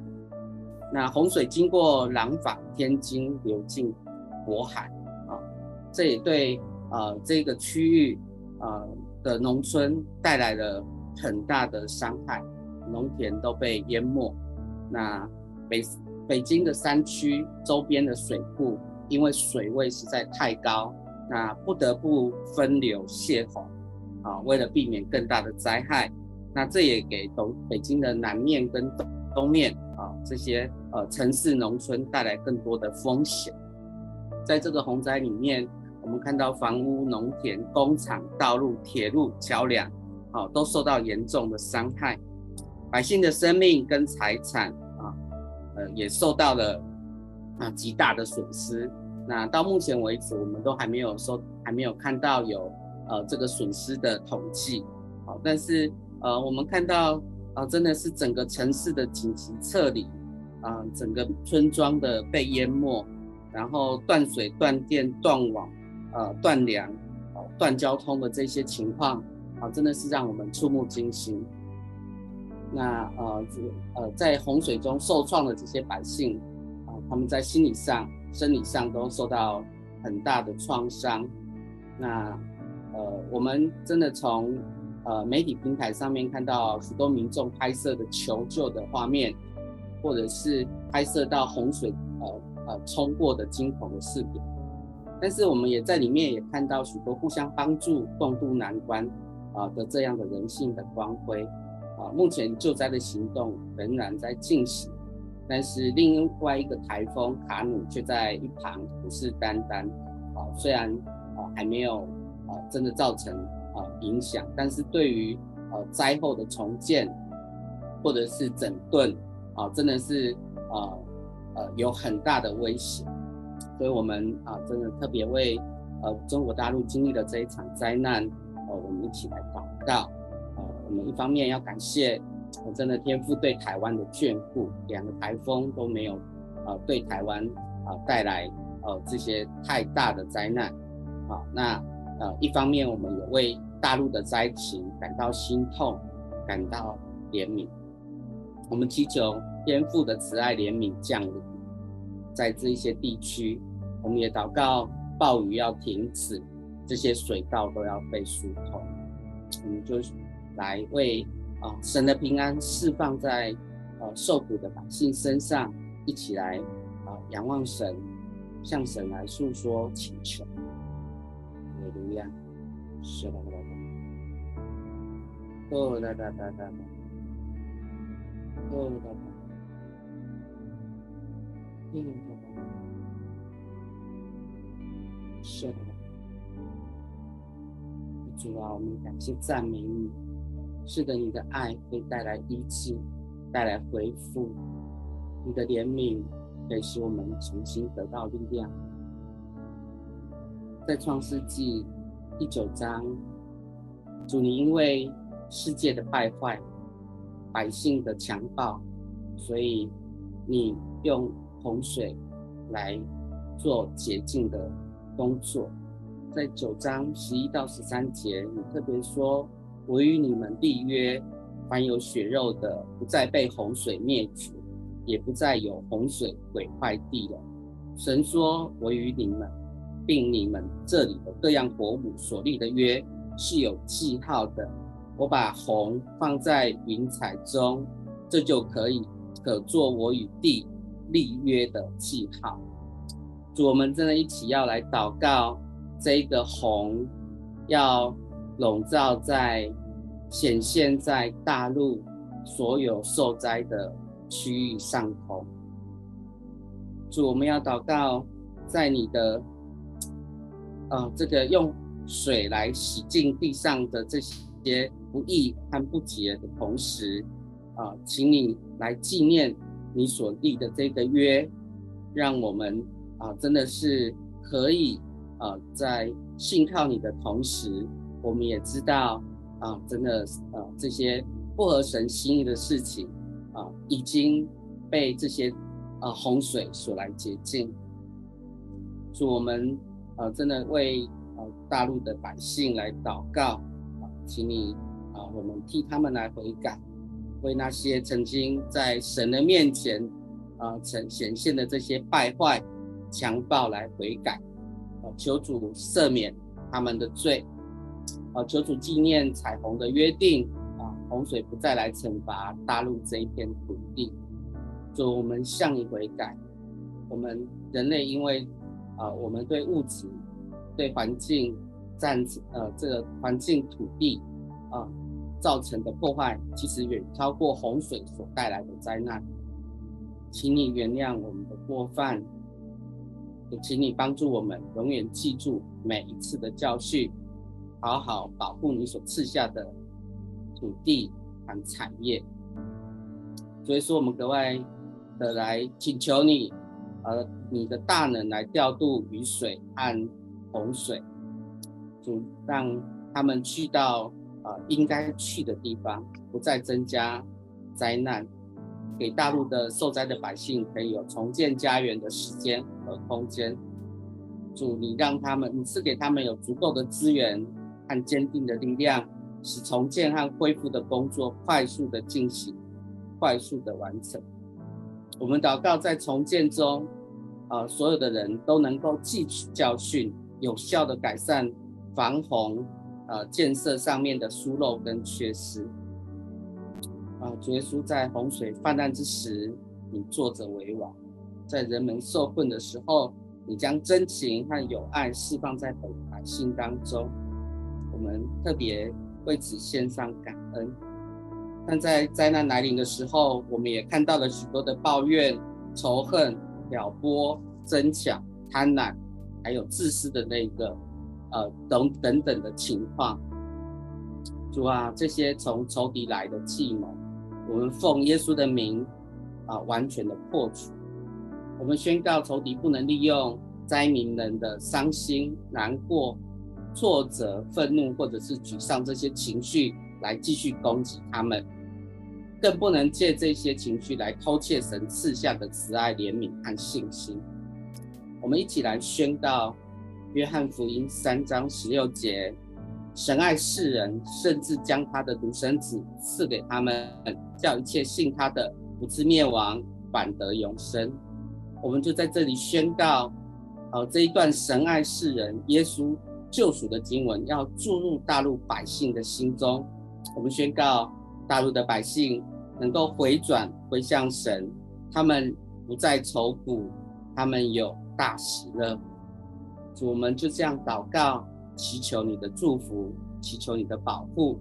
那洪水经过廊坊、天津流进。渤海啊，这也对啊这个区域啊的农村带来了很大的伤害，农田都被淹没。那北北京的山区周边的水库，因为水位实在太高，那不得不分流泄洪啊，为了避免更大的灾害。那这也给东北京的南面跟东东面啊这些呃城市农村带来更多的风险。在这个洪灾里面，我们看到房屋、农田、工厂、道路、铁路、桥梁，啊，都受到严重的伤害，百姓的生命跟财产啊，呃，也受到了啊极大的损失。那到目前为止，我们都还没有说，还没有看到有呃这个损失的统计。好，但是呃，我们看到啊，真的是整个城市的紧急撤离啊，整个村庄的被淹没。然后断水、断电、断网，呃，断粮，断交通的这些情况啊，真的是让我们触目惊心。那呃呃，在洪水中受创的这些百姓啊，他们在心理上、生理上都受到很大的创伤。那呃，我们真的从呃媒体平台上面看到许多民众拍摄的求救的画面，或者是拍摄到洪水呃呃冲过的惊恐的视频。但是我们也在里面也看到许多互相帮助、共度难关啊的这样的人性的光辉。啊，目前救灾的行动仍然在进行，但是另外一个台风卡努却在一旁虎视眈眈。啊，虽然啊还没有啊真的造成啊影响，但是对于呃灾后的重建或者是整顿啊，真的是啊呃有很大的威胁。所以我们啊真的特别为呃中国大陆经历的这一场灾难，呃我们一起来祷告。呃我们一方面要感谢，我真的天父对台湾的眷顾，两个台风都没有，呃，对台湾啊带来呃这些太大的灾难，啊，那呃一方面我们也为大陆的灾情感到心痛，感到怜悯，我们祈求天父的慈爱怜悯降临在这一些地区，我们也祷告暴雨要停止，这些水道都要被疏通，我们就。来为啊神的平安释放在呃受苦的百姓身上，一起来啊仰望神，向神来诉说请求。哈利路亚，是的，哦哒哒哒哒，哦哒哒，嗯哒哒，是的，主啊，我们感谢赞美你。是的，你的爱会带来医治，带来恢复；你的怜悯可以使我们重新得到力量。在创世纪第九章，主你因为世界的败坏、百姓的强暴，所以你用洪水来做洁净的工作。在九章十一到十三节，你特别说。我与你们立约，凡有血肉的，不再被洪水灭绝，也不再有洪水毁坏地了。神说：“我与你们，并你们这里的各样活物所立的约是有记号的。我把洪放在云彩中，这就可以可做我与地立约的记号。”，我们真的一起要来祷告，这个洪要。笼罩在、显现在大陆所有受灾的区域上空。主，我们要祷告，在你的，呃，这个用水来洗净地上的这些不义和不洁的同时，啊、请你来纪念你所立的这个约，让我们啊、真的是可以啊、在信靠你的同时。我们也知道啊，真的啊，这些不合神心意的事情啊，已经被这些啊洪水所来洁净。祝我们啊，真的为啊大陆的百姓来祷告啊，请你啊，我们替他们来悔改，为那些曾经在神的面前啊呈显现的这些败坏、强暴来悔改，啊，求主赦免他们的罪。啊，求主纪念彩虹的约定啊，洪水不再来惩罚大陆这一片土地。主，我们向你悔改。我们人类因为啊，我们对物质、对环境占呃这个环境土地啊造成的破坏，其实远超过洪水所带来的灾难。请你原谅我们的过犯，也请你帮助我们永远记住每一次的教训。好好保护你所赐下的土地和产业，所以说我们格外的来请求你，呃，你的大能来调度雨水和洪水，主让他们去到呃应该去的地方，不再增加灾难，给大陆的受灾的百姓可以有重建家园的时间和空间。主，你让他们，你赐给他们有足够的资源和坚定的力量，使重建和恢复的工作快速的进行，快速的完成。我们祷告，在重建中，呃，所有的人都能够汲取教训，有效的改善防洪，啊，建设上面的疏漏跟缺失。啊、呃，主耶稣在洪水泛滥之时，你坐着为王；在人们受困的时候，你将真情和友爱释放在百姓当中。我们特别为此献上感恩。但在灾难来临的时候，我们也看到了许多的抱怨、仇恨、挑拨、争抢、贪婪，还有自私的那个，呃，等等等的情况。主啊，这些从仇敌来的计谋，我们奉耶稣的名，啊，完全的破除。我们宣告，仇敌不能利用灾民们的伤心、难过、挫折、愤怒或者是沮丧这些情绪来继续攻击他们。更不能借这些情绪来偷窃神赐下的慈爱、怜悯和信心。我们一起来宣告《约翰福音》三章十六节：神爱世人，甚至将他的独生子赐给他们，叫一切信他的不至灭亡，反得永生。我们就在这里宣告，呃，这一段神爱世人、耶稣救赎的经文要注入大陆百姓的心中。我们宣告。大陆的百姓能够回转回向神，他们不再愁苦，他们有大喜乐。我们就这样祷告，祈求你的祝福，祈求你的保护，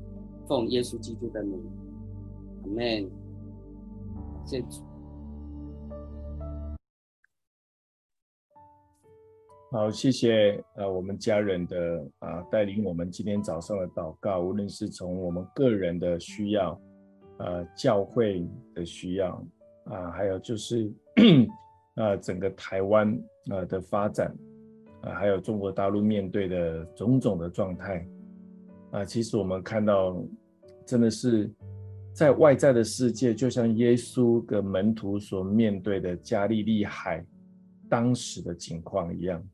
奉耶稣基督的名，阿门。谢主。好，谢谢呃我们家人的啊带领，我们今天早上的祷告，无论是从我们个人的需要，呃教会的需要啊，还有就是呃整个台湾呃的发展啊，还有中国大陆面对的种种的状态啊，其实我们看到真的是在外在的世界，就像耶稣的门徒所面对的加利利海当时的情况一样。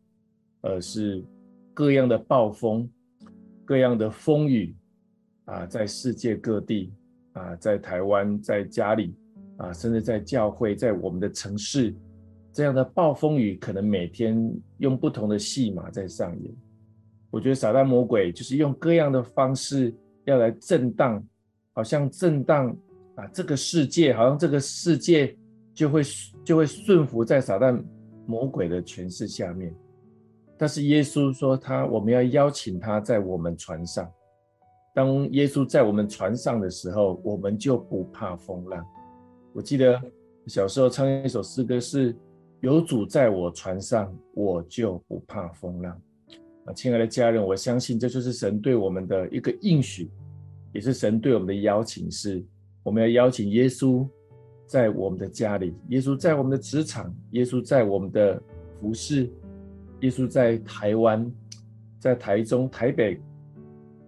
而是各样的暴风、各样的风雨啊，在世界各地啊，在台湾、在家里啊，甚至在教会、在我们的城市，这样的暴风雨可能每天用不同的戏码在上演。我觉得撒旦魔鬼就是用各样的方式要来震荡，好像震荡啊，这个世界好像这个世界就会就会顺服在撒旦魔鬼的权势下面。但是耶稣说他，我们要邀请他在我们船上。当耶稣在我们船上的时候，我们就不怕风浪。我记得小时候唱一首诗歌是，有主在我船上，我就不怕风浪。啊，亲爱的家人，我相信这就是神对我们的一个应许，也是神对我们的邀请，是我们要邀请耶稣在我们的家里，耶稣在我们的职场，耶稣在我们的服侍。耶稣在台湾，在台中、台北、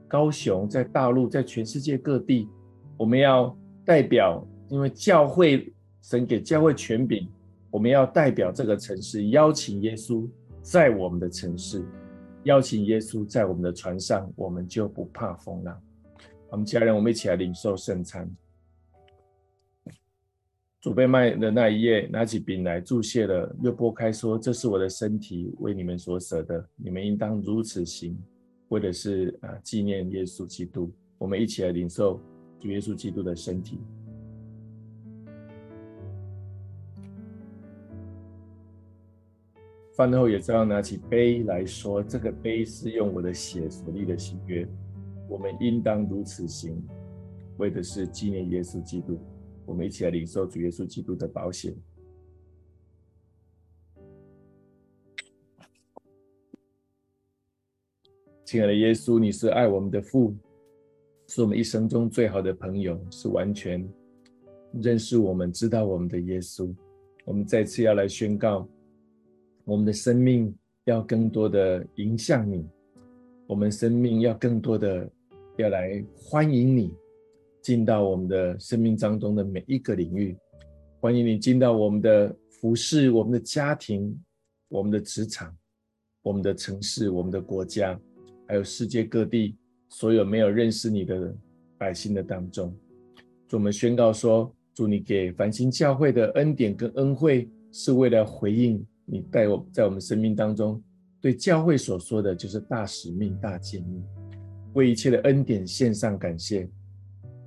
高雄，在大陆，在全世界各地，我们要代表，因为教会神给教会权柄，我们要代表这个城市，邀请耶稣在我们的城市，邀请耶稣在我们的船上，我们就不怕风浪。我们家人，我们一起来领受圣餐。主被卖的那一夜，拿起饼来祝谢了，又拨开说：“这是我的身体，为你们所舍的，你们应当如此行，为的是啊纪念耶稣基督。”我们一起来领受主耶稣基督的身体。饭后也照样拿起杯来说：“这个杯是用我的血所立的新约，我们应当如此行，为的是纪念耶稣基督。”我们一起来领受主耶稣基督的保险。亲爱的耶稣，你是爱我们的父，是我们一生中最好的朋友，是完全认识我们、知道我们的耶稣。我们再次要来宣告，我们的生命要更多的迎向你，我们生命要更多的要来欢迎你。进到我们的生命当中的每一个领域，欢迎你进到我们的服饰、我们的家庭、我们的职场，我们的城市、我们的国家，还有世界各地所有没有认识你的百姓的当中。主，我们宣告说，祝，你给繁星教会的恩典跟恩惠，是为了回应你带我在我们生命当中对教会所说的，就是大使命、大建议，为一切的恩典献上感谢，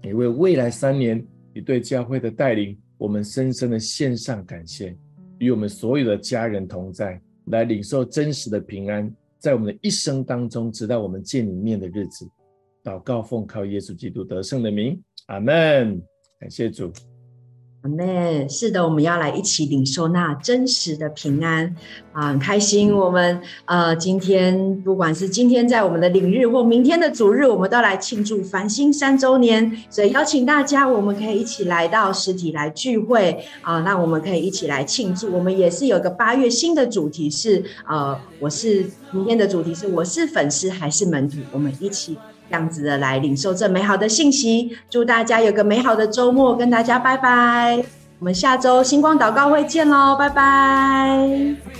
也为未来三年你对教会的带领，我们深深的献上感谢，与我们所有的家人同在。来领受真实的平安，在我们的一生当中，直到我们见你面的日子。祷告奉靠耶稣基督得胜的名，阿门。感谢主。阿们，是的，我们要来一起领受那真实的平安啊！很开心，我们呃，今天不管是今天在我们的领日，或明天的主日，我们都来庆祝繁星三周年，所以邀请大家，我们可以一起来到实体来聚会啊！那我们可以一起来庆祝。我们也是有个八月新的主题是呃，我是明天的主题是我是粉丝还是门徒？我们一起。这样子的来领受这美好的信息，祝大家有个美好的周末，跟大家拜拜，我们下周星光祷告会见喽，拜拜。